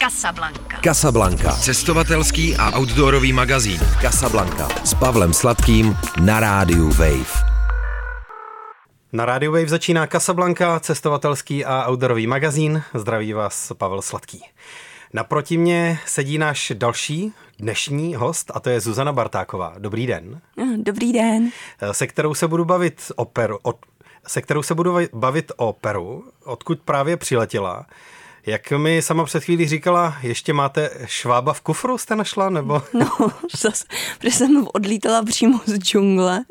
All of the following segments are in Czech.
Casablanca. Casablanca. Cestovatelský a outdoorový magazín. Casablanca. S Pavlem Sladkým na rádiu Wave. Na rádiu Wave začíná Casablanca, cestovatelský a outdoorový magazín. Zdraví vás Pavel Sladký. Naproti mě sedí náš další dnešní host a to je Zuzana Bartáková. Dobrý den. Dobrý den. Se kterou se budu bavit o Peru, o, se kterou se budu bavit o Peru, odkud právě přiletěla. Jak mi sama před chvílí říkala, ještě máte švába v kufru, jste našla, nebo? No, zase, protože jsem odlítala přímo z džungle,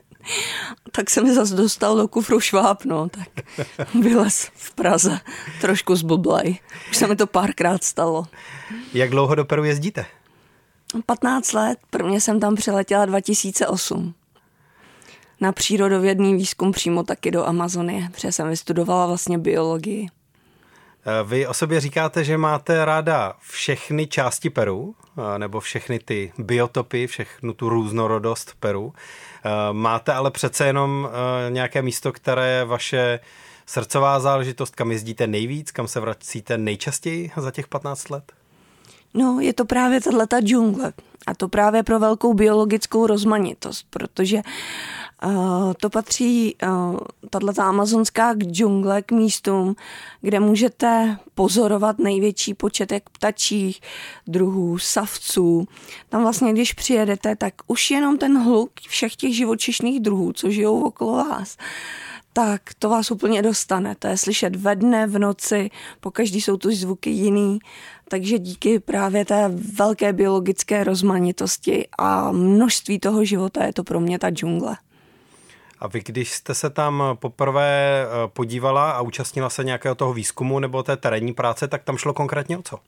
tak se mi zase dostal do kufru šváb, no, tak vylez v Praze, trošku zblblej. Už se mi to párkrát stalo. Jak dlouho do Peru jezdíte? 15 let, prvně jsem tam přiletěla 2008 na přírodovědný výzkum přímo taky do Amazonie, protože jsem vystudovala vlastně biologii. Eh, vy o sobě říkáte, že máte ráda všechny části Peru, eh, nebo všechny ty biotopy, všechnu tu různorodost Peru. Eh, máte ale přece jenom nějaké místo, které je vaše srdcová záležitost, kam jezdíte nejvíc, kam se vracíte nejčastěji za těch 15 let? No, je to právě tato džungle. A to právě pro velkou biologickou rozmanitost, protože Uh, to patří, uh, tato amazonská džungle k místům, kde můžete pozorovat největší počet jak ptačích druhů, savců. Tam vlastně, když přijedete, tak už jenom ten hluk všech těch živočišných druhů, co žijou okolo vás, tak to vás úplně dostane. To je slyšet ve dne, v noci, po každý jsou tu zvuky jiný. Takže díky právě té velké biologické rozmanitosti a množství toho života je to pro mě ta džungle. A vy, když jste se tam poprvé eh, podívala a účastnila se nějakého toho výzkumu nebo té terénní práce, tak tam šlo konkrétně o co?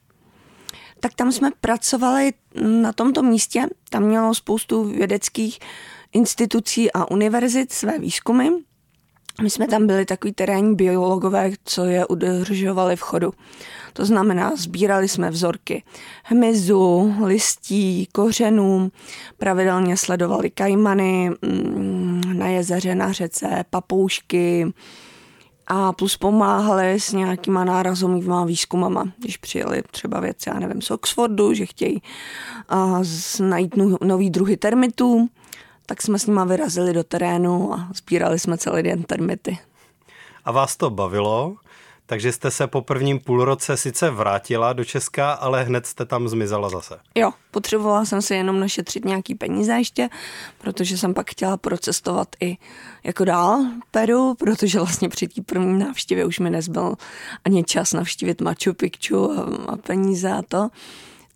Tak tam jsme pracovali na tomto místě. Tam mělo spoustu vědeckých institucí a univerzit své výzkumy. My jsme tam byli takový terénní biologové, co je udržovali v chodu. To znamená, sbírali jsme vzorky hmyzu, listí, kořenů, pravidelně sledovali kajmany mm, na jezeře, na řece, papoušky, a plus pomáhali s nějakýma nárazovými výzkumama, když přijeli třeba věci, já nevím, z Oxfordu, že chtějí najít no, nový druhy termitů, tak jsme s nima vyrazili do terénu a sbírali jsme celý den termity. A vás to bavilo? Takže jste se po prvním půlroce sice vrátila do Česka, ale hned jste tam zmizela zase. Jo, potřebovala jsem si jenom našetřit nějaký peníze ještě, protože jsem pak chtěla procestovat i jako dál Peru, protože vlastně při té první návštěvě už mi nezbyl ani čas navštívit Machu Picchu a, a peníze a to.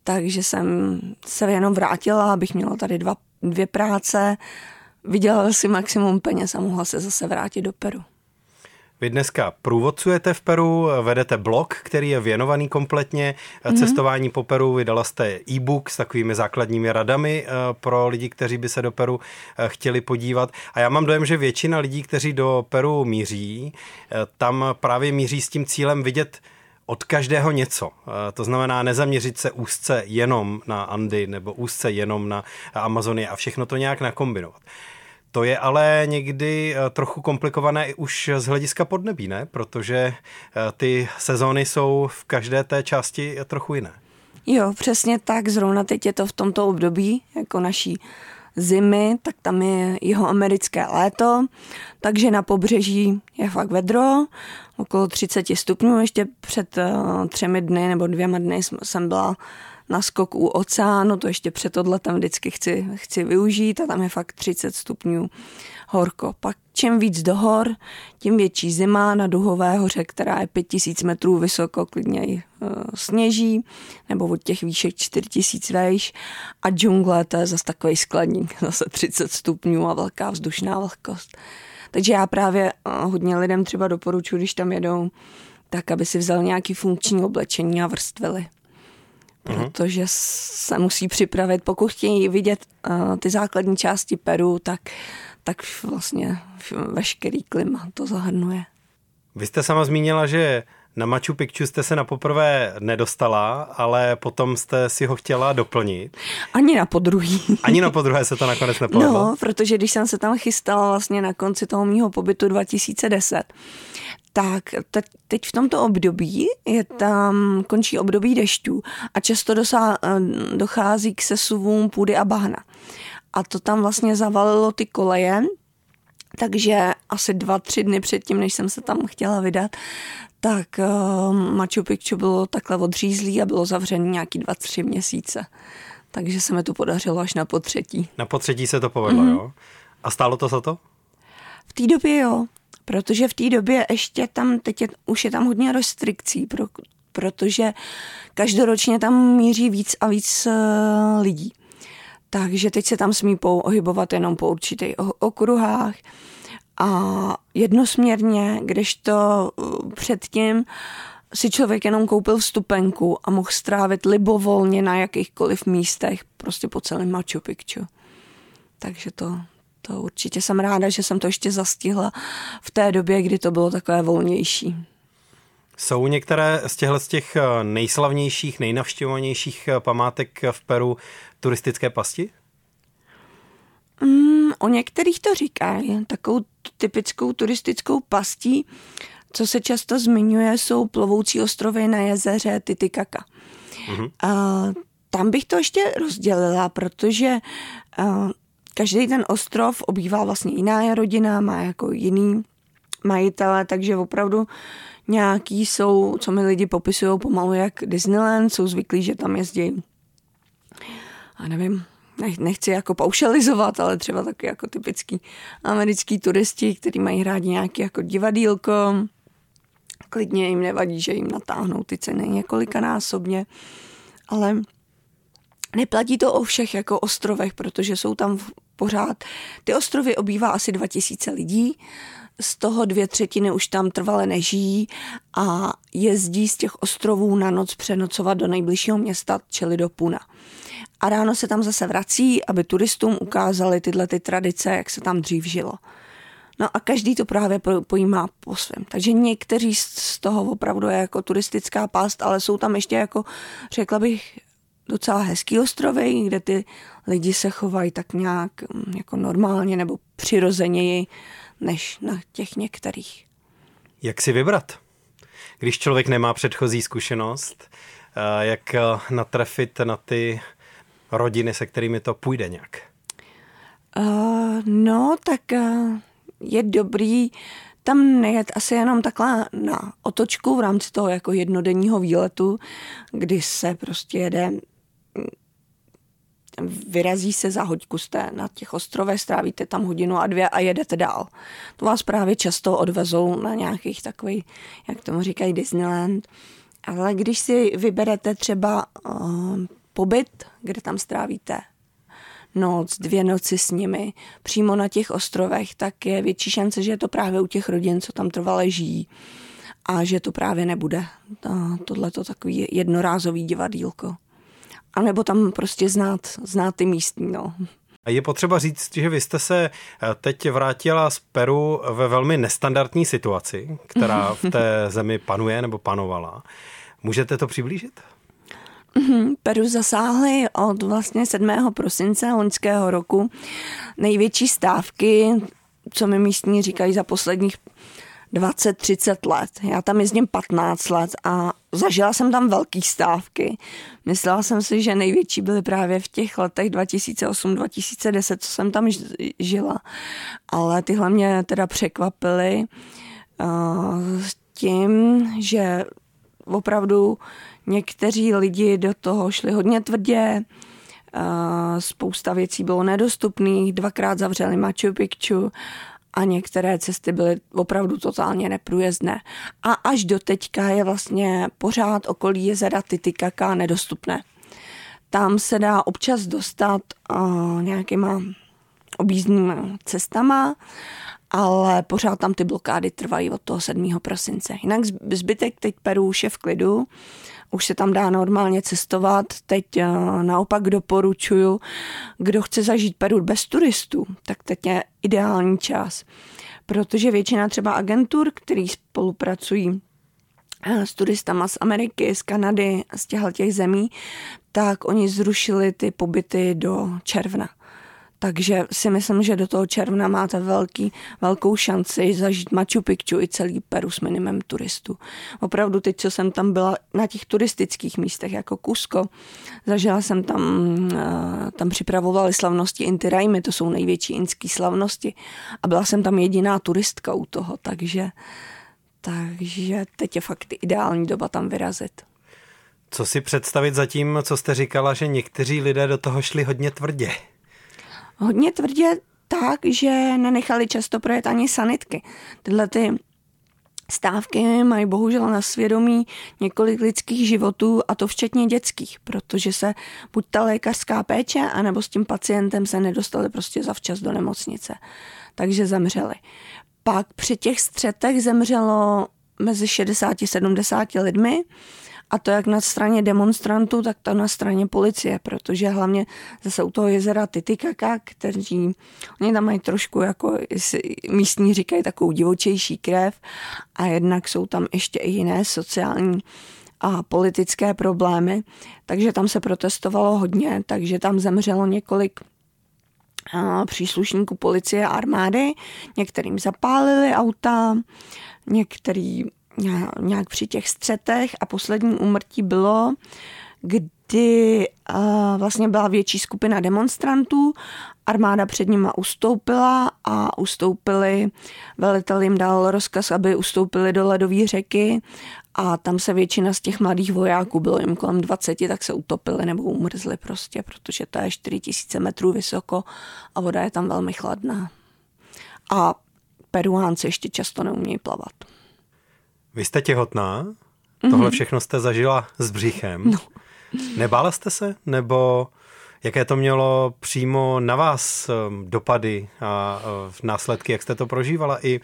Takže jsem se jenom vrátila, abych měla tady dva, dvě práce, vydělala si maximum peněz a mohla se zase vrátit do Peru. Vy dneska průvodcujete v Peru, vedete blog, který je věnovaný kompletně mm-hmm. cestování po Peru. Vydala jste e-book s takovými základními radami eh, pro lidi, kteří by se do Peru eh, chtěli podívat. A já mám dojem, že většina lidí, kteří do Peru míří, eh, tam právě míří s tím cílem vidět od každého něco. To znamená nezaměřit se úzce jenom na Andy nebo úzce jenom na Amazony a všechno to nějak nakombinovat. To je ale někdy eh, trochu komplikované už z hlediska podnebí, ne? Protože eh, ty sezóny jsou v každé té části trochu jiné. Jo, přesně tak. Zrovna teď je to v tomto období, jako naší zimy, tak tam je jeho americké léto, takže na pobřeží je fakt vedro, okolo 30 stupňů. Ještě před uh, třemi dny nebo dvěma dny jsem byla na skok u oceánu, to ještě před odletem vždycky chci, chci využít a tam je fakt 30 stupňů horko. Pak čím víc do hor, tím větší zima na Duhové hoře, která je 5000 metrů vysoko, klidně i uh, sněží, nebo od těch výšek 4000 vejš a džungle, to je zase takový skladník, zase 30 stupňů a velká vzdušná vlhkost. Takže já právě uh, hodně lidem třeba doporučuji, když tam jedou, tak aby si vzal nějaký funkční oblečení a vrstvili. Protože se musí připravit. Pokud chtějí vidět uh, ty základní části Peru, tak, tak vlastně veškerý klima to zahrnuje. Vy jste sama zmínila, že na Machu Picchu jste se na poprvé nedostala, ale potom jste si ho chtěla doplnit. Ani na podruhý. Ani na podruhé se to nakonec nepovedlo? No, protože když jsem se tam chystala vlastně na konci toho mýho pobytu 2010, tak te, teď v tomto období je tam, končí období dešťů a často dosá, eh, dochází k sesuvům půdy a bahna. A to tam vlastně zavalilo ty koleje, takže asi dva, tři dny předtím, než jsem se tam chtěla vydat, tak uh, Machu Picchu bylo takhle odřízlý a bylo zavřený nějaký dva, tři měsíce. Takže se mi to podařilo až na potřetí. Na potřetí se to povedlo, mm-hmm. jo? A stálo to za to? V té době jo, protože v té době ještě tam, teď je, už je tam hodně restrikcí, pro, protože každoročně tam míří víc a víc uh, lidí. Takže teď se tam smí pohybovat jenom po určitých okruhách a jednosměrně, kdežto uh, předtím si člověk jenom koupil vstupenku a mohl strávit libovolně na jakýchkoliv místech, prostě po celém Machu Picchu. Takže to, to určitě jsem ráda, že jsem to ještě zastihla v té době, kdy to bylo takové volnější. Jsou některé z těchto z těch eh, nejslavnějších, nejnavštěvovanějších eh, památek v Peru turistické pasti? Mm, o některých to říkají. Takovou typickou turistickou pastí, co se často zmiňuje, jsou plovoucí ostrovy na jezeře Titicaca. Mm-hmm. A, tam bych to ještě rozdělila, protože a, každý ten ostrov obývá vlastně jiná rodina, má jako jiný majitele, takže opravdu nějaký jsou, co mi lidi popisují pomalu jak Disneyland, jsou zvyklí, že tam jezdí a nevím, nechci jako paušalizovat, ale třeba taky jako typický americký turisti, kteří mají rádi nějaký jako divadílko, klidně jim nevadí, že jim natáhnou ty ceny několikanásobně, ale neplatí to o všech jako ostrovech, protože jsou tam pořád, ty ostrovy obývá asi 2000 lidí, z toho dvě třetiny už tam trvale nežijí a jezdí z těch ostrovů na noc přenocovat do nejbližšího města, čili do Puna. A ráno se tam zase vrací, aby turistům ukázali tyhle ty tradice, jak se tam dřív žilo. No a každý to právě pojímá po svém. Takže někteří z toho opravdu je jako turistická past, ale jsou tam ještě jako, řekla bych, docela hezký ostrovy, kde ty lidi se chovají tak nějak mm, jako normálně nebo přirozeněji než na těch některých. Jak si vybrat? Když člověk nemá předchozí zkušenost, eh, jak eh, natrefit na ty rodiny, se kterými to půjde nějak? Uh, no, tak uh, je dobrý tam nejet asi jenom takhle na otočku v rámci toho jako jednodenního výletu, kdy se prostě jede vyrazí se za hoďku, jste na těch ostrovech, strávíte tam hodinu a dvě a jedete dál. To vás právě často odvezou na nějakých takových, jak tomu říkají, Disneyland. Ale když si vyberete třeba uh, pobyt, kde tam strávíte noc, dvě noci s nimi přímo na těch ostrovech, tak je větší šance, že je to právě u těch rodin, co tam trvale žijí a že to právě nebude tohle to takový jednorázový divadílko. A nebo tam prostě znát, znát ty místní, no. A je potřeba říct, že vy jste se eh, teď vrátila z Peru ve velmi nestandardní situaci, která v té zemi panuje nebo panovala. Můžete to přiblížit? Mhm, Peru zasáhly od vlastně 7. prosince loňského roku největší stávky, co mi místní říkají za posledních 20-30 let. Já tam jezdím 15 let a zažila jsem tam velký stávky. Myslela jsem si, že největší byly právě v těch letech 2008-2010, co jsem tam žila. Ale tyhle mě teda překvapily uh, tím, že opravdu někteří lidi do toho šli hodně tvrdě, uh, spousta věcí bylo nedostupných, dvakrát zavřeli Machu Picchu a některé cesty byly opravdu totálně neprůjezdné. A až do teďka je vlastně pořád okolí jezera Titicaca nedostupné. Tam se dá občas dostat nějakýma objízdnými cestama, ale pořád tam ty blokády trvají od toho 7. prosince. Jinak zbytek teď Peru už je v klidu už se tam dá normálně cestovat. Teď eh, naopak doporučuju, kdo chce zažít Peru bez turistů, tak teď je ideální čas. Protože většina třeba agentur, který spolupracují eh, s turistama z Ameriky, z Kanady, z těchto těch zemí, tak oni zrušili ty pobyty do června. Takže si myslím, že do toho června máte velký, velkou šanci zažít Machu Picchu i celý Peru s minimem turistů. Opravdu teď, co jsem tam byla na těch turistických místech, jako Cusco, zažila jsem tam, eh, tam připravovali slavnosti Inti Raimi, to jsou největší inský slavnosti a byla jsem tam jediná turistka u toho, takže, takže teď je fakt ideální doba tam vyrazit. Co si představit za tím, co jste říkala, že někteří lidé do toho šli hodně tvrdě? Hodně tvrdě tak, že nenechali často projet ani sanitky. Tyhle ty Stávky mají bohužel na svědomí několik lidských životů a to včetně dětských, protože se buď ta lékařská péče, anebo s tím pacientem se nedostali prostě zavčas do nemocnice. Takže zemřeli. Pak při těch střetech zemřelo mezi 60 a 70 lidmi a to jak na straně demonstrantů, tak to na straně policie, protože hlavně zase u toho jezera Titikaka, kteří, oni tam mají trošku jako, místní říkají, takovou divočejší krev a jednak jsou tam ještě i jiné sociální a politické problémy, takže tam se protestovalo hodně, takže tam zemřelo několik příslušníků policie a armády, některým zapálili auta, některý nějak při těch střetech a poslední úmrtí bylo, kdy uh, vlastně byla větší skupina demonstrantů, armáda před nima ustoupila a ustoupili, velitel jim dal rozkaz, aby ustoupili do ledové řeky a tam se většina z těch mladých vojáků, bylo jim kolem 20, tak se utopili nebo umrzli prostě, protože to je 4000 metrů vysoko a voda je tam velmi chladná. A Peruánci ještě často neumějí plavat. Vy jste těhotná, mm-hmm. tohle všechno jste zažila s břichem. No. Nebála jste se? Nebo jaké to mělo přímo na vás um, dopady a následky, jak jste to prožívala i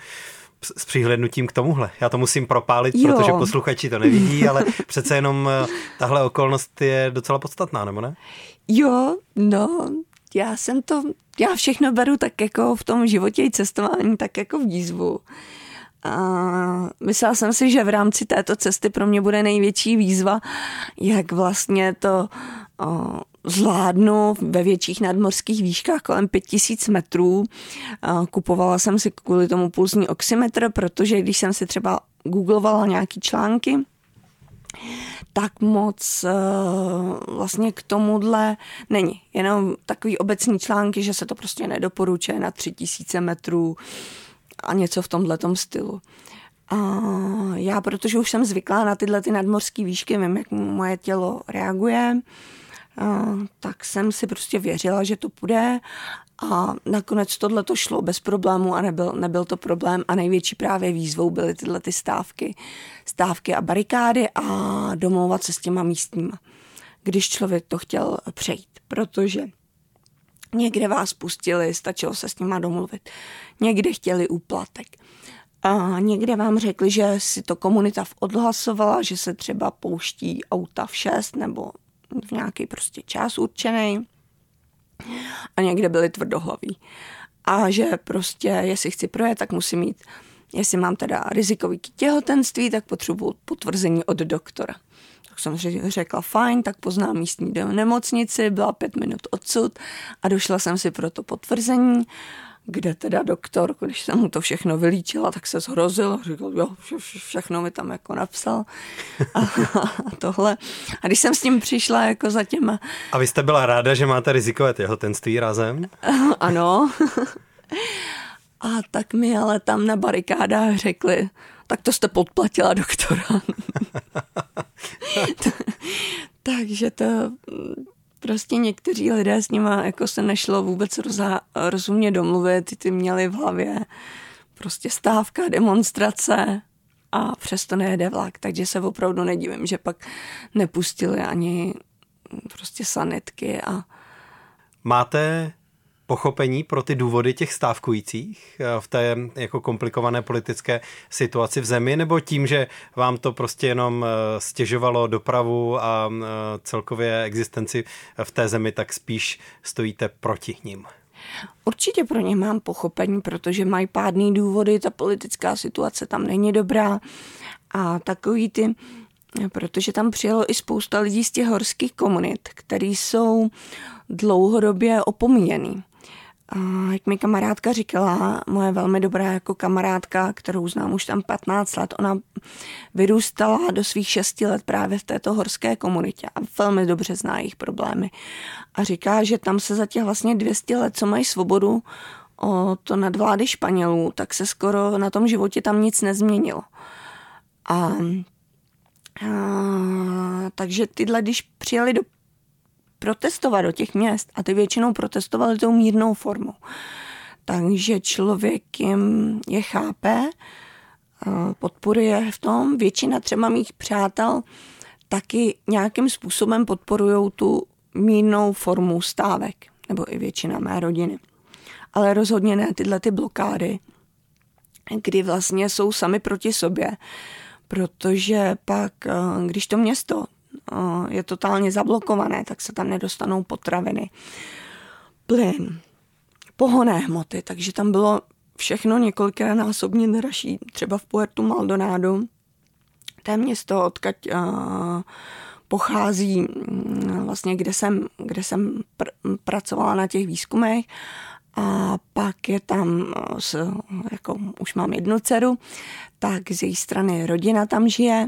s přihlednutím k tomuhle. Já to musím propálit, jo. protože posluchači to nevidí, ale přece jenom uh, tahle okolnost je docela podstatná, nebo ne? Jo, no, já jsem to, já všechno beru tak jako v tom životě i cestování, tak jako v výzvu. A myslela jsem si, že v rámci této cesty pro mě bude největší výzva, jak vlastně to o, zvládnu ve větších nadmorských výškách kolem 5000 metrů. Kupovala jsem si kvůli tomu pulzní oximetr, protože když jsem si třeba googlovala nějaký články, tak moc uh, vlastně k tomuhle není. Jenom takový obecný články, že se to prostě nedoporučuje na 3000 metrů, a něco v tomhle stylu. A já, protože už jsem zvyklá na tyhle ty nadmorské výšky, vím, jak moje tělo reaguje, a, tak jsem si prostě věřila, že to půjde. A nakonec tohle to šlo bez problému a nebyl, nebyl to problém. A největší právě výzvou byly tyhle ty stávky, stávky a barikády a domlouvat se s těma místníma, když člověk to chtěl přejít, protože Někde vás pustili, stačilo se s nima domluvit. Někde chtěli úplatek. A někde vám řekli, že si to komunita odhlasovala, že se třeba pouští auta v 6 nebo v nějaký prostě čas určený. A někde byli tvrdohlaví. A že prostě, jestli chci projet, tak musím mít, jestli mám teda rizikový těhotenství, tak potřebuji potvrzení od doktora. Jsem řekla, fajn, tak poznám místní nemocnici, byla pět minut odsud a došla jsem si pro to potvrzení, kde teda doktor, když jsem mu to všechno vylíčila, tak se zhrozil a říkal, jo, všechno mi tam jako napsal a, a tohle. A když jsem s tím přišla jako za těma... A vy jste byla ráda, že máte rizikové těhotenství razem? Ano. A tak mi ale tam na barikádách řekli, tak to jste podplatila doktora. Takže to prostě někteří lidé s nima jako se nešlo vůbec roza, rozumně domluvit, ty měli v hlavě prostě stávka, demonstrace a přesto nejede vlak, takže se opravdu nedivím, že pak nepustili ani prostě sanitky a Máte pochopení pro ty důvody těch stávkujících eh, v té jako komplikované politické situaci v zemi, nebo tím, že vám to prostě jenom eh, stěžovalo dopravu a eh, celkově existenci v té zemi, tak spíš stojíte proti ním? Určitě pro ně mám pochopení, protože mají pádný důvody, ta politická situace tam není dobrá a takový ty protože tam přijelo i spousta lidí z těch horských komunit, který jsou dlouhodobě opomíjený. A jak mi kamarádka říkala, moje velmi dobrá jako kamarádka, kterou znám už tam 15 let, ona vyrůstala do svých 6 let právě v této horské komunitě a velmi dobře zná jejich problémy. A říká, že tam se za těch vlastně 200 let, co mají svobodu, o to nadvlády Španělů, tak se skoro na tom životě tam nic nezměnilo. A, a takže tyhle, když přijeli do protestovat do těch měst a ty většinou protestovali tou mírnou formou. Takže člověk jim je chápe, podporuje v tom. Většina třeba mých přátel taky nějakým způsobem podporují tu mírnou formu stávek, nebo i většina mé rodiny. Ale rozhodně ne tyhle ty blokády, kdy vlastně jsou sami proti sobě, protože pak, když to město je totálně zablokované, tak se tam nedostanou potraviny, plyn, pohonné hmoty, takže tam bylo všechno několikrát násobně dražší. Třeba v Puerto Maldonado, to je město, odkaď uh, pochází mm, vlastně, kde jsem, kde jsem pr- pracovala na těch výzkumech. A pak je tam, s, jako už mám jednu dceru, tak z její strany rodina tam žije.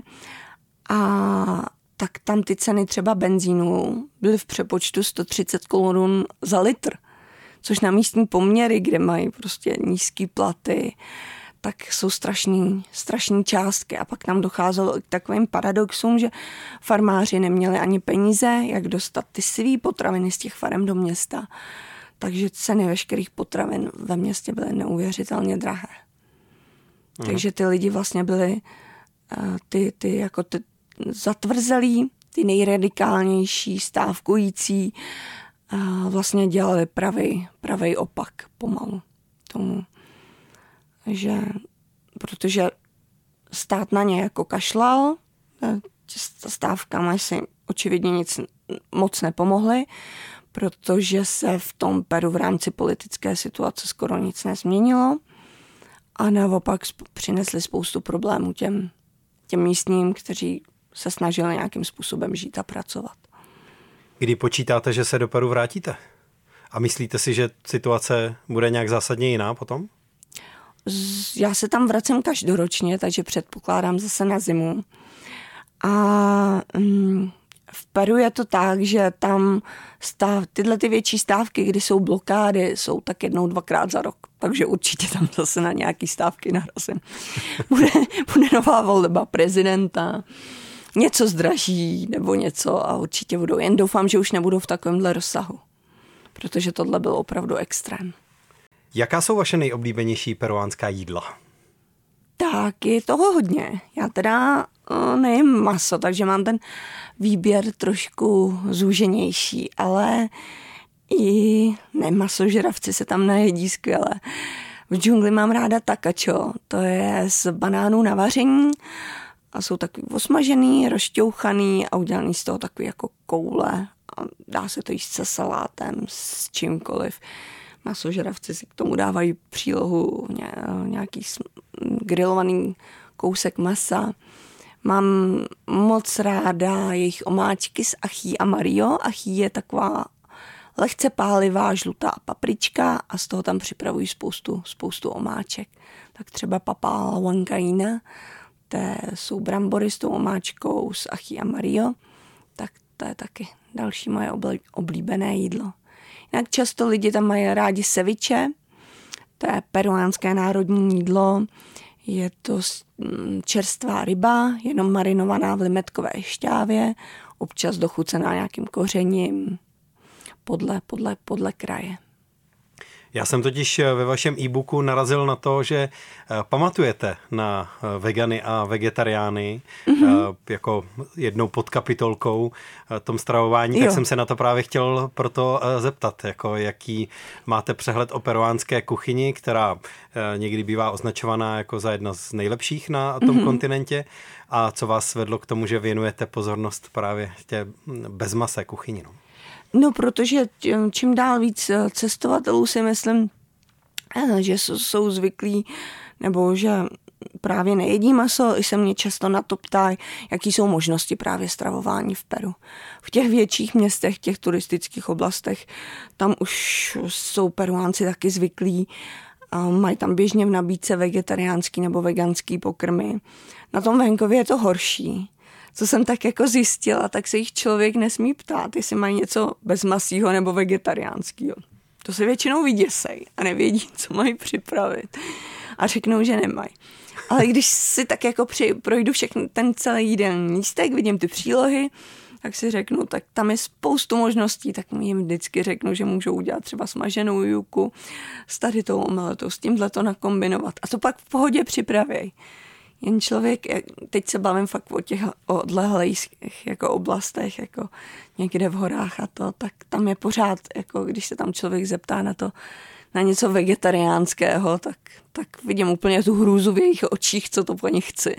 A tak tam ty ceny třeba benzínu byly v přepočtu 130 korun za litr, což na místní poměry, kde mají prostě nízké platy, tak jsou strašný, strašný částky. A pak tam docházelo k takovým paradoxům, že farmáři neměli ani peníze, jak dostat ty svý potraviny z těch farem do města. Takže ceny veškerých potravin ve městě byly neuvěřitelně drahé. Mhm. Takže ty lidi vlastně byli eh, ty, ty, jako ty, zatvrzelí, ty nejradikálnější, stávkující, vlastně dělali pravý, pravý opak pomalu tomu. Že, protože stát na ně jako kašlal, stávkami si očividně nic moc nepomohly, protože se v tom Peru v rámci politické situace skoro nic nezměnilo a naopak přinesli spoustu problémů těm, těm místním, kteří se snažili nějakým způsobem žít a pracovat. Kdy počítáte, že se do Peru vrátíte? A myslíte si, že situace bude nějak zásadně jiná potom? Já se tam vracím každoročně, takže předpokládám zase na zimu. A mm, v Peru je to tak, že tam stav, tyhle ty větší stávky, kdy jsou blokády, jsou tak jednou, dvakrát za rok. Takže určitě tam zase na nějaký stávky narazím. Bude, bude nová volba prezidenta něco zdraží nebo něco a určitě budou. Jen doufám, že už nebudou v takovémhle rozsahu, protože tohle byl opravdu extrém. Jaká jsou vaše nejoblíbenější peruánská jídla? Tak je toho hodně. Já teda nejím maso, takže mám ten výběr trošku zúženější, ale i ne masožravci se tam najedí skvěle. V džungli mám ráda takačo, to je z banánů na vaření a jsou takový osmažený, rozšťouchaný a udělaný z toho takový jako koule a dá se to jíst se salátem, s čímkoliv. Masožravci si k tomu dávají přílohu nějaký grilovaný kousek masa. Mám moc ráda jejich omáčky z achí a mario. Achí je taková lehce pálivá žlutá paprička a z toho tam připravují spoustu, spoustu omáček. Tak třeba papá wankaina, té jsou brambory s tou omáčkou s Achy a Mario, tak to je taky další moje oblíbené jídlo. Jinak často lidi tam mají rádi seviče, to je peruánské národní jídlo, je to mm, čerstvá ryba, jenom marinovaná v limetkové šťávě, občas dochucená nějakým kořením, podle, podle, podle kraje. Já jsem totiž eh, ve vašem e-booku narazil na to, že eh, pamatujete na eh, vegany a vegetariány mm-hmm. jako jednou podkapitolkou tom stravování, jo. tak jsem se na to právě chtěl proto zeptat, jako jaký máte přehled o peruánské kuchyni, která někdy bývá označovaná jako za jedna z nejlepších na tom mm-hmm. kontinentě a co vás vedlo k tomu, že věnujete pozornost právě tě hm, bezmasé kuchyni. No? No, protože čím dál víc eh, cestovatelů si myslím, eh, že jsou zvyklí, nebo že právě nejedí maso, i se mě často na to ptají, jaký jsou možnosti právě stravování v Peru. V těch větších městech, těch turistických oblastech, tam už jsou peruánci taky zvyklí a mají tam běžně v nabídce vegetariánský nebo veganský pokrmy. Na tom venkově je to horší. Co jsem tak jako zjistila, tak se jich člověk nesmí ptát, jestli mají něco bezmasího nebo vegetariánského. To se většinou vyděsej a nevědí, co mají připravit. A řeknou, že nemají. Ale když si tak jako při, projdu všechny ten celý jídelní lístek, vidím ty přílohy, tak si řeknu, tak tam je spoustu možností, tak jim vždycky řeknu, že můžou udělat třeba smaženou juku s tady tou omeletou, s tímhle to nakombinovat. A to pak v pohodě připravěj. Jen člověk, teď se bavím fakt o těch odlehlých jako oblastech, jako někde v horách a to, tak tam je pořád, jako když se tam člověk zeptá na to, na něco vegetariánského, tak, tak vidím úplně tu hrůzu v jejich očích, co to po nich chci.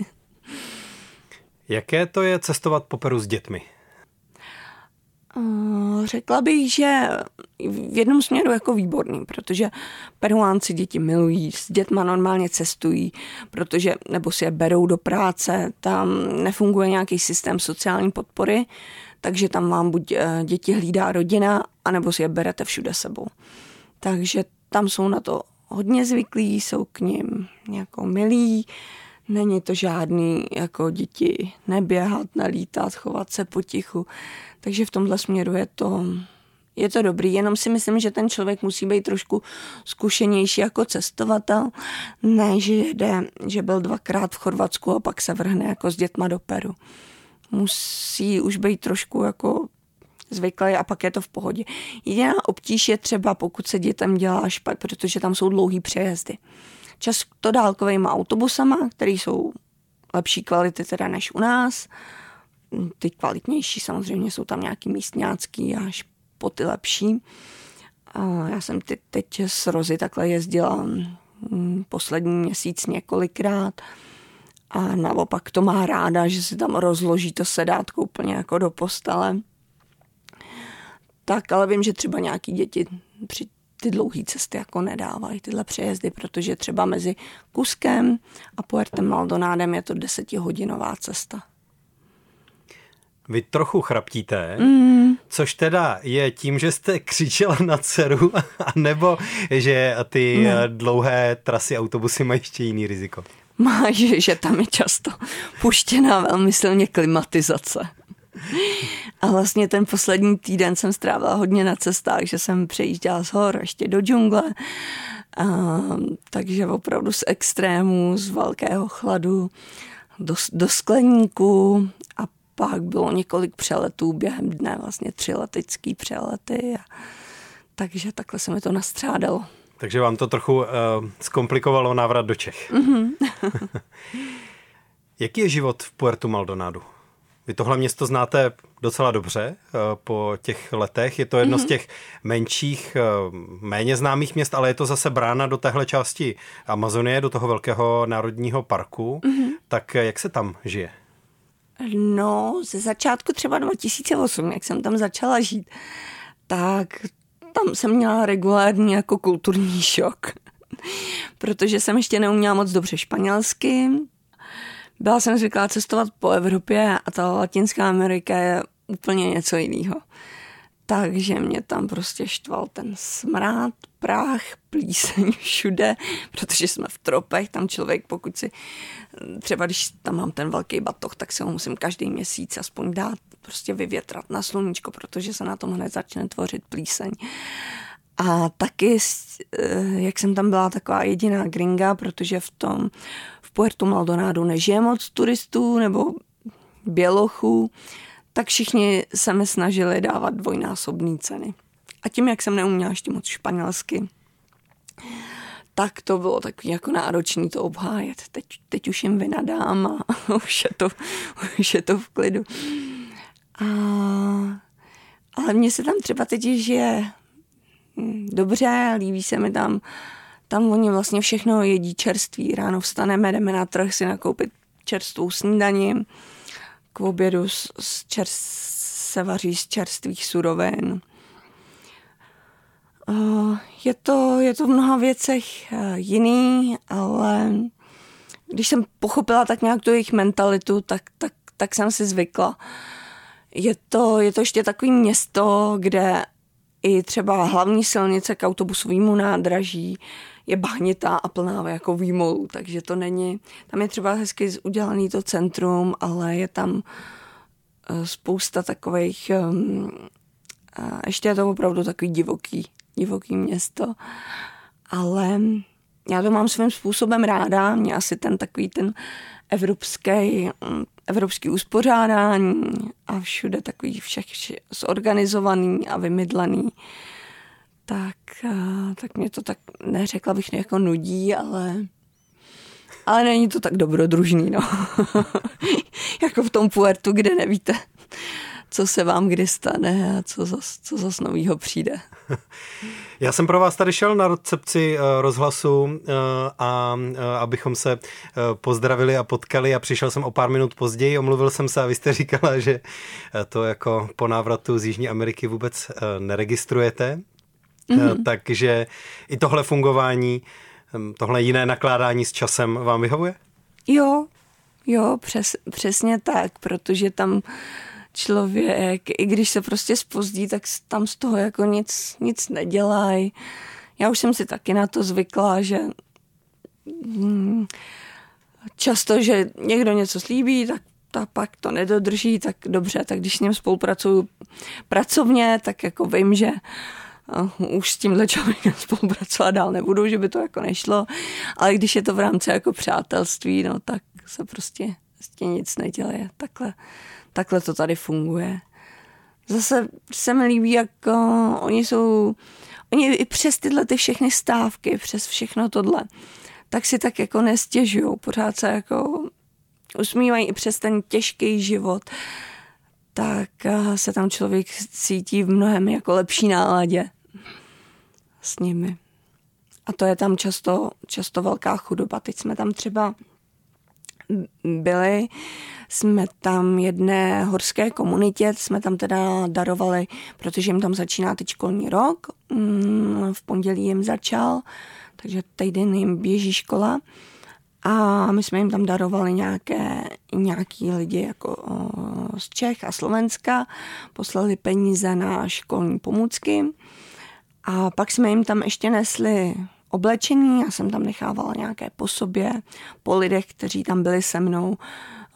Jaké to je cestovat po Peru s dětmi? Eh, řekla bych, že v jednom směru jako výborný, protože peruánci děti milují, s dětma normálně cestují, protože nebo si je berou do práce, tam nefunguje nějaký systém sociální podpory, takže tam vám buď eh, děti hlídá rodina, anebo si je berete všude sebou. Takže tam jsou na to hodně zvyklí, jsou k ním jako milí, není to žádný jako děti neběhat, nelítat, chovat se potichu. Takže v tomhle směru je to, je to dobrý, jenom si myslím, že ten člověk musí být trošku zkušenější jako cestovatel, ne, že jde, že byl dvakrát v Chorvatsku a pak se vrhne jako s dětma do Peru. Musí už být trošku jako zvyklý a pak je to v pohodě. Jediná obtíž je třeba, pokud se dětem dělá špat, protože tam jsou dlouhý přejezdy. Často dálkovými autobusama, které jsou lepší kvality teda než u nás, ty kvalitnější samozřejmě jsou tam nějaký místňácký až po ty lepší. A já jsem ty, teď s Rozy takhle jezdila mm, poslední měsíc několikrát a naopak to má ráda, že si tam rozloží to sedátko úplně jako do postele. Tak, ale vím, že třeba nějaký děti při ty dlouhé cesty jako nedávají tyhle přejezdy, protože třeba mezi Kuskem a Puertem Maldonádem je to desetihodinová cesta. Vy trochu chraptíte, mm. což teda je tím, že jste křičela na dceru, nebo že ty ne. dlouhé trasy autobusy mají ještě jiný riziko? Má, že, že tam je často puštěná velmi silně klimatizace. A vlastně ten poslední týden jsem strávila hodně na cestách, že jsem přejížděla z hor ještě do džungle. A, takže opravdu z extrému, z velkého chladu do, do skleníku a pak bylo několik přeletů během dne, vlastně tři letecký přelety. A, takže takhle se mi to nastřádalo. Takže vám to trochu uh, zkomplikovalo návrat do Čech. Mm-hmm. Jaký je život v Puerto Maldonado? Vy tohle město znáte docela dobře uh, po těch letech. Je to jedno mm-hmm. z mhm. těch menších, uh, méně známých měst, ale je to zase brána do téhle části Amazonie, do toho velkého národního parku. Mm-hmm. Tak jak se tam žije? No, ze začátku třeba 2008, jak jsem tam začala žít, tak tam jsem měla regulární jako kulturní šok. Protože jsem ještě neuměla moc dobře španělsky. Byla jsem zvyklá cestovat po Evropě a ta Latinská Amerika je úplně něco jiného. Takže mě tam prostě štval ten smrad, prach, plíseň všude, protože jsme v tropech, tam člověk, pokud si, třeba když tam mám ten velký batoh, tak se ho musím každý měsíc aspoň dát, prostě vyvětrat na sluníčko, protože se na tom hned začne tvořit plíseň. A taky, eh, jak jsem tam byla taková jediná gringa, protože v tom, Puerto Maldonado nežije moc turistů nebo bělochů, tak všichni se mi snažili dávat dvojnásobné ceny. A tím, jak jsem neuměla ještě moc španělsky, tak to bylo tak jako náročné to obhájet. Teď, teď už jim vynadám a už je to, už je to v klidu. A, ale mně se tam třeba teď žije dobře, líbí se mi tam, tam oni vlastně všechno jedí čerství. Ráno vstaneme, jdeme na trh si nakoupit čerstvou snídaní, k obědu z, z čerst, se vaří z čerstvých surovin. Je to, je to v mnoha věcech eh, jiný, ale když jsem pochopila tak nějak tu jejich mentalitu, tak, tak, tak jsem si zvykla. Je to, je to ještě takový město, kde i třeba hlavní silnice k autobusovému nádraží je bahnitá a plná jako výmolů, takže to není, tam je třeba hezky udělaný to centrum, ale je tam eh, spousta takových, um, ještě je to opravdu takový divoký, divoký město, ale já to mám svým způsobem ráda, mě asi ten takový ten evropský, evropský uspořádání a všude takový všech zorganizovaný a vymydlený, tak, tak mě to tak neřekla bych jako nudí, ale ale není to tak dobrodružný, no. jako v tom puertu, kde nevíte, co se vám kdy stane a co zas, co zas novýho přijde. Já jsem pro vás tady šel na recepci eh, rozhlasu eh, a eh, abychom se pozdravili a potkali a přišel jsem o pár minut později, omluvil jsem se a vy jste říkala, že to jako po návratu z Jižní Ameriky vůbec neregistrujete. Mm-hmm. Takže i tohle fungování, hm, tohle jiné nakládání s časem vám vyhovuje? Jo, jo, přes, přesně tak, protože tam člověk, i když se prostě spozdí, tak tam z toho jako nic, nic nedělají. Já už jsem si taky na to zvykla, že hmm, často, že někdo něco slíbí, tak ta pak to nedodrží, tak dobře, tak když s ním spolupracuju pracovně, tak jako vím, že uh, už s tímhle člověkem spolupracovat dál nebudu, že by to jako nešlo, ale když je to v rámci jako přátelství, no tak se prostě, prostě nic neděje. Takhle takhle to tady funguje. Zase se mi líbí, jak uh, oni jsou, oni i přes tyhle ty všechny stávky, přes všechno tohle, tak si tak jako nestěžují, pořád se jako usmívají i přes ten těžký život, tak uh, se tam člověk cítí v mnohem jako lepší náladě s nimi. A to je tam často, často velká chudoba. Teď jsme tam třeba byli, jsme tam jedné horské komunitě, jsme tam teda darovali, protože jim tam začíná teď školní rok, mm, v pondělí jim začal, takže týden jim běží škola. A my jsme jim tam darovali nějaké, nějaký lidi jako z Čech a Slovenska, poslali peníze na školní pomůcky. A pak jsme jim tam ještě nesli oblečení, já jsem tam nechávala nějaké po sobě, po lidech, kteří tam byli se mnou,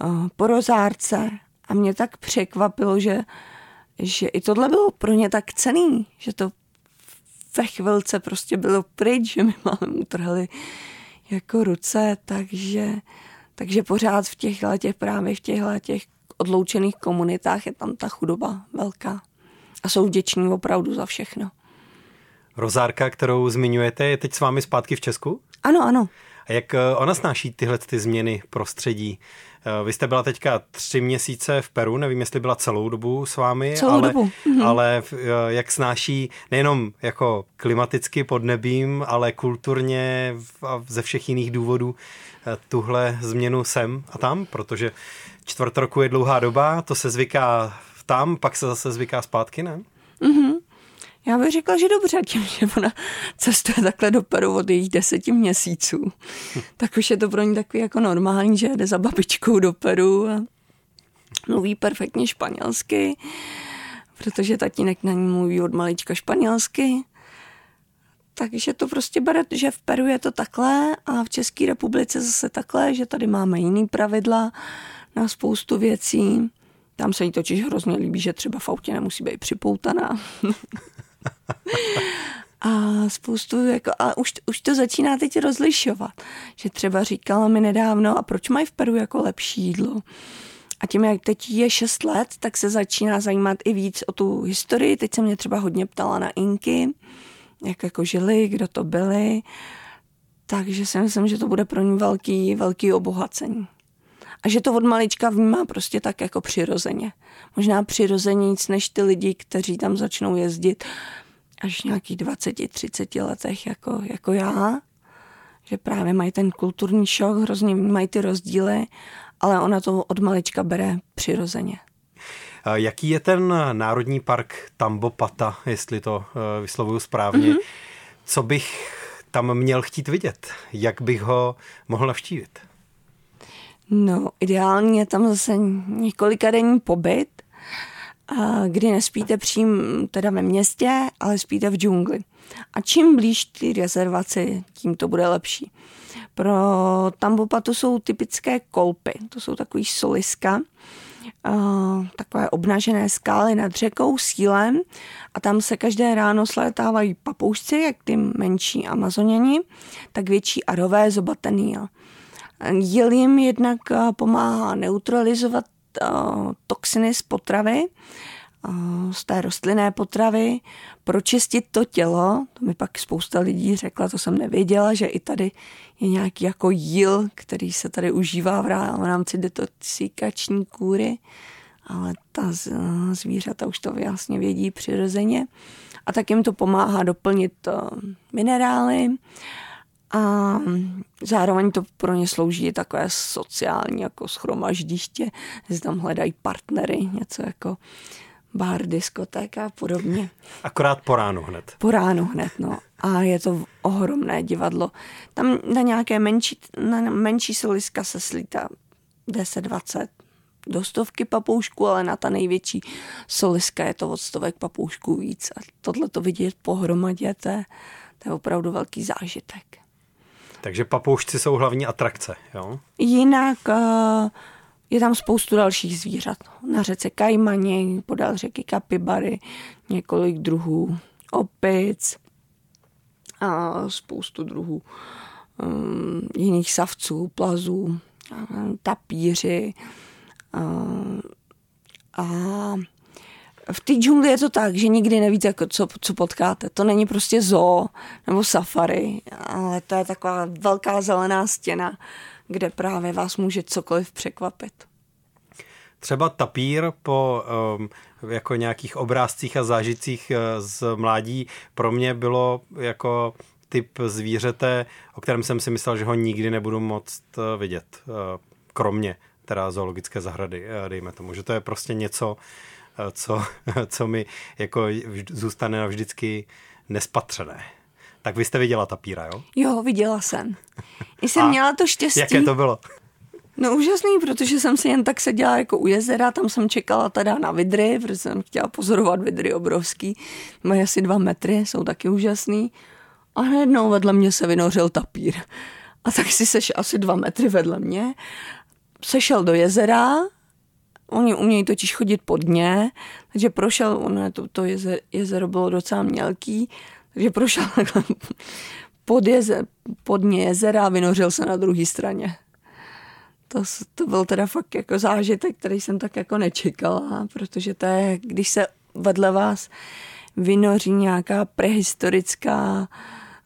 eh, po rozárce a mě tak překvapilo, že, že i tohle bylo pro ně tak cený, že to ve chvilce prostě bylo pryč, že mi máme utrhli jako ruce, takže, takže pořád v těchto těch právě v těchto těch odloučených komunitách je tam ta chudoba velká. A jsou vděční opravdu za všechno. Rozárka, kterou zmiňujete, je teď s vámi zpátky v Česku? Ano, ano. A jak eh, ona snáší tyhle ty změny prostředí? Eh, vy jste byla teďka tři měsíce v Peru, nevím, jestli byla celou dobu s vámi, celou ale, dobu. Mhm. ale eh, jak snáší nejenom jako klimaticky pod nebím, ale kulturně a ze všech jiných důvodů tuhle změnu sem a tam, protože čtvrt roku je dlouhá doba, to se zvyká tam, pak se zase zvyká zpátky, ne? Mm-hmm. Já bych řekla, že dobře, tím, že ona cestuje takhle do Peru od jejich deseti měsíců. tak už je to pro ní takový jako normální, že jde za babičkou do Peru a mluví perfektně španělsky, protože tatínek na ní mluví od malička španělsky. Takže to prostě bere, že v Peru je to takhle a v České republice zase takhle, že tady máme jiný pravidla na spoustu věcí. Tam se jí totiž hrozně líbí, že třeba v autě nemusí být připoutaná. a spoustu, jako, a už, už to začíná teď rozlišovat. Že třeba říkala mi nedávno, a proč mají v Peru jako lepší jídlo? A tím, jak teď je 6 let, tak se začíná zajímat i víc o tu historii. Teď se mě třeba hodně ptala na Inky, jak jako žili, kdo to byli. Takže si myslím, že to bude pro ní velký, velký obohacení. A že to od malička vnímá prostě tak jako přirozeně. Možná přirozeně nic než ty lidi, kteří tam začnou jezdit až v nějakých 20-30 letech jako, jako já. Že právě mají ten kulturní šok, hrozně mají ty rozdíly, ale ona to od malička bere přirozeně. Jaký je ten národní park Tambopata, jestli to eh, vyslovuju správně? Mm-hmm. Co bych tam měl chtít vidět? Jak bych ho mohl navštívit? No, ideálně je tam zase několika denní pobyt, kdy nespíte přím teda ve městě, ale spíte v džungli. A čím blíž ty rezervaci, tím to bude lepší. Pro Tambopatu jsou typické kolpy, to jsou takový soliska, takové obnažené skály nad řekou sílem a tam se každé ráno slétávají papoušci, jak ty menší amazoněni, tak větší arové zobatený. Jíl jim jednak pomáhá neutralizovat toxiny z potravy, z té rostlinné potravy, pročistit to tělo. To mi pak spousta lidí řekla, to jsem nevěděla, že i tady je nějaký jako jíl, který se tady užívá v rámci detoxikační kůry, ale ta zvířata už to vlastně vědí přirozeně. A tak jim to pomáhá doplnit minerály a zároveň to pro ně slouží takové sociální jako schromaždiště, že tam hledají partnery, něco jako bar, diskotéka a podobně. Akorát po ránu hned. Po ránu hned, no. A je to ohromné divadlo. Tam na nějaké menší, na menší soliska se slítá 10-20 do stovky papoušků, ale na ta největší soliska je to od stovek papoušků víc. A tohle to vidět pohromadě, to je, to je opravdu velký zážitek. Takže papoušci jsou hlavní atrakce, jo? Jinak uh, je tam spoustu dalších zvířat. Na řece Kajmani, podél řeky Kapibary, několik druhů opic a spoustu druhů um, jiných savců, plazů, tapíři a, a v té džungli je to tak, že nikdy nevíte, jako co, co potkáte. To není prostě zoo nebo safari, ale to je taková velká zelená stěna, kde právě vás může cokoliv překvapit. Třeba tapír po um, jako nějakých obrázcích a zážitcích uh, z mládí pro mě bylo jako typ zvířete, o kterém jsem si myslel, že ho nikdy nebudu moct uh, vidět. Uh, kromě teda zoologické zahrady, dejme tomu, že to je prostě něco, co, co mi jako zůstane navždycky nespatřené. Tak vy jste viděla tapíra, jo? Jo, viděla jsem. Jsem A měla to štěstí. Jaké to bylo? No úžasný, protože jsem si jen tak seděla jako u jezera, tam jsem čekala teda na vidry, protože jsem chtěla pozorovat vidry obrovský, mají asi dva metry, jsou taky úžasný. A najednou vedle mě se vynořil tapír. A tak si seš asi dva metry vedle mě. Sešel do jezera, oni umějí totiž chodit pod dně, takže prošel, ono to, to jezero, jezero bylo docela mělký, takže prošel pod, jezer, pod dně jezera a vynořil se na druhé straně. To, to byl teda fakt jako zážitek, který jsem tak jako nečekala, protože to je, když se vedle vás vynoří nějaká prehistorická,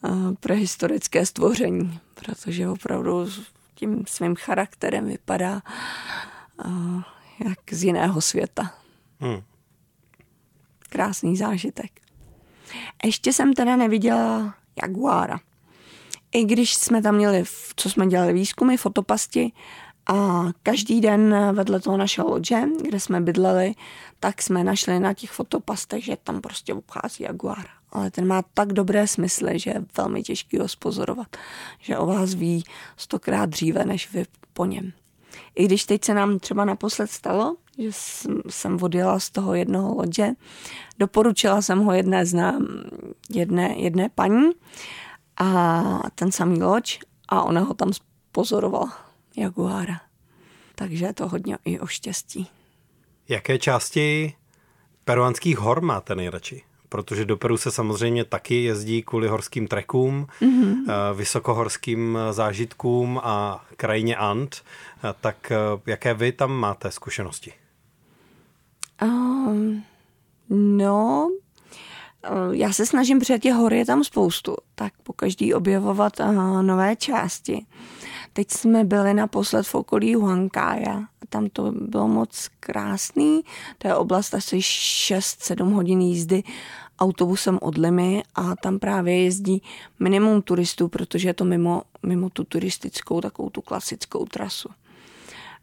uh, prehistorické stvoření, protože opravdu tím svým charakterem vypadá uh, jak z jiného světa. Hmm. Krásný zážitek. Ještě jsem teda neviděla jaguára. I když jsme tam měli, co jsme dělali výzkumy, fotopasti, a každý den vedle toho našeho lodže, kde jsme bydleli, tak jsme našli na těch fotopastech, že tam prostě obchází jaguár. Ale ten má tak dobré smysly, že je velmi těžký ho spozorovat, že o vás ví stokrát dříve, než vy po něm. I když teď se nám třeba naposled stalo, že jsem odjela z toho jednoho lodže, doporučila jsem ho jedné znám, jedné, jedné paní a ten samý loď a ona ho tam pozorovala jaguára. Takže je to hodně i o štěstí. Jaké části peruánských hor máte nejradši? Protože do Peru se samozřejmě taky jezdí kvůli horským trekům, mm-hmm. vysokohorským zážitkům a krajině Ant. Eh, tak eh, jaké vy tam máte zkušenosti? Um, no, já se snažím, protože těch hor je tam spoustu, tak po každý objevovat uh, nové části. Teď jsme byli naposled v okolí Huancaja a tam to bylo moc krásný. To je oblast asi 6-7 hodin jízdy autobusem od Limy a tam právě jezdí minimum turistů, protože je to mimo, mimo tu turistickou, takovou tu klasickou trasu.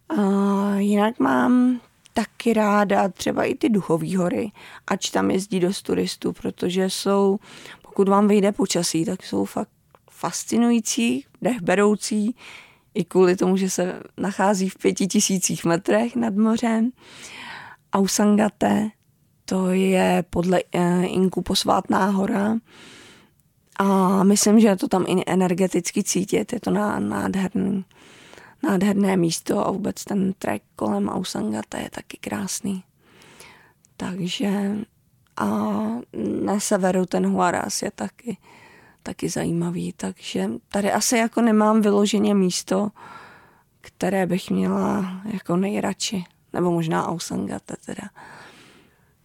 A jinak mám taky ráda třeba i ty duchové hory, ač tam jezdí dost turistů, protože jsou, pokud vám vyjde počasí, tak jsou fakt fascinující, dechberoucí, i kvůli tomu, že se nachází v pěti tisících metrech nad mořem. Ausangate, to je podle eh, Inku posvátná hora a myslím, že je to tam i energeticky cítit, je to nádherný, nádherné místo a vůbec ten trek kolem Ausangate je taky krásný. Takže a na severu ten Huaraz je taky, taky zajímavý, takže tady asi jako nemám vyloženě místo, které bych měla jako nejradši, nebo možná Ausangate teda.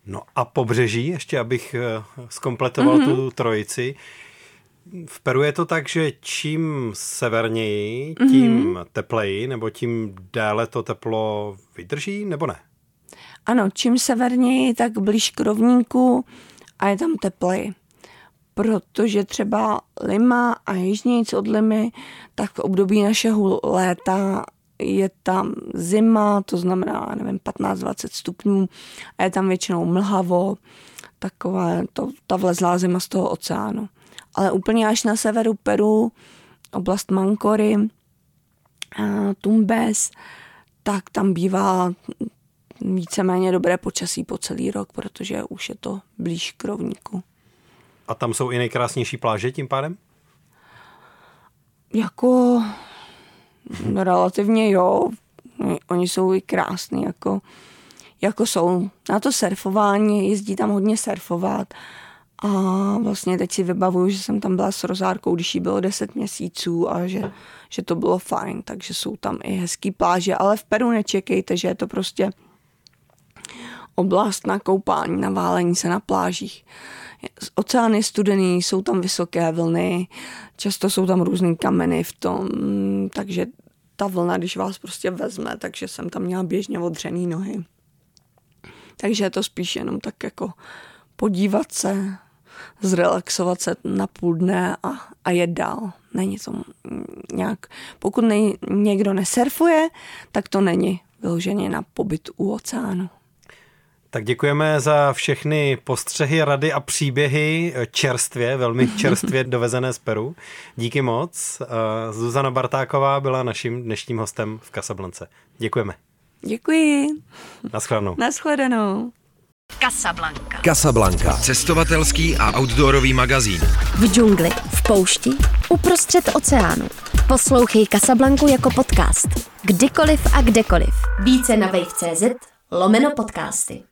No a pobřeží, ještě abych skompletoval mm-hmm. tu trojici. V Peru je to tak, že čím severněji, tím mm-hmm. tepleji, nebo tím déle to teplo vydrží, nebo ne? Ano, čím severněji, tak blíž k rovníku a je tam tepleji. Protože třeba Lima a jižnějc od Limy, tak v období našeho léta je tam zima, to znamená, nevím, 15-20 stupňů a je tam většinou mlhavo, taková to, ta vlezlá zima z toho oceánu. Ale úplně až na severu Peru, oblast Mankory, Tumbes, tak tam bývá víceméně dobré počasí po celý rok, protože už je to blíž k rovníku. A tam jsou i nejkrásnější pláže tím pádem? Jako relativně jo. Oni jsou i krásní, jako, jako jsou. Na to surfování, jezdí tam hodně surfovat. A vlastně teď si vybavuju, že jsem tam byla s Rozárkou, když jí bylo 10 měsíců a že, že to bylo fajn, takže jsou tam i hezký pláže, ale v Peru nečekejte, že je to prostě oblast na koupání, na válení se na plážích. Oceán je studený, jsou tam vysoké vlny, často jsou tam různé kameny v tom, takže ta vlna, když vás prostě vezme, takže jsem tam měla běžně odřený nohy. Takže je to spíš jenom tak jako podívat se, zrelaxovat se na půl dne a, a jet dál. Není to nějak, pokud nej, někdo nesurfuje, tak to není vyloženě na pobyt u oceánu. Tak děkujeme za všechny postřehy, rady a příběhy čerstvě, velmi čerstvě dovezené z Peru. Díky moc. Eh, Zuzana Bartáková byla naším dnešním hostem v Casablance. Děkujeme. Děkuji. Naschledanou. Naschledanou. Casablanca. Casablanca. Cestovatelský a outdoorový magazín. V džungli, v poušti, uprostřed oceánu. Poslouchej Casablanku jako podcast. Kdykoliv a kdekoliv. Více na wave.cz lomeno podcasty.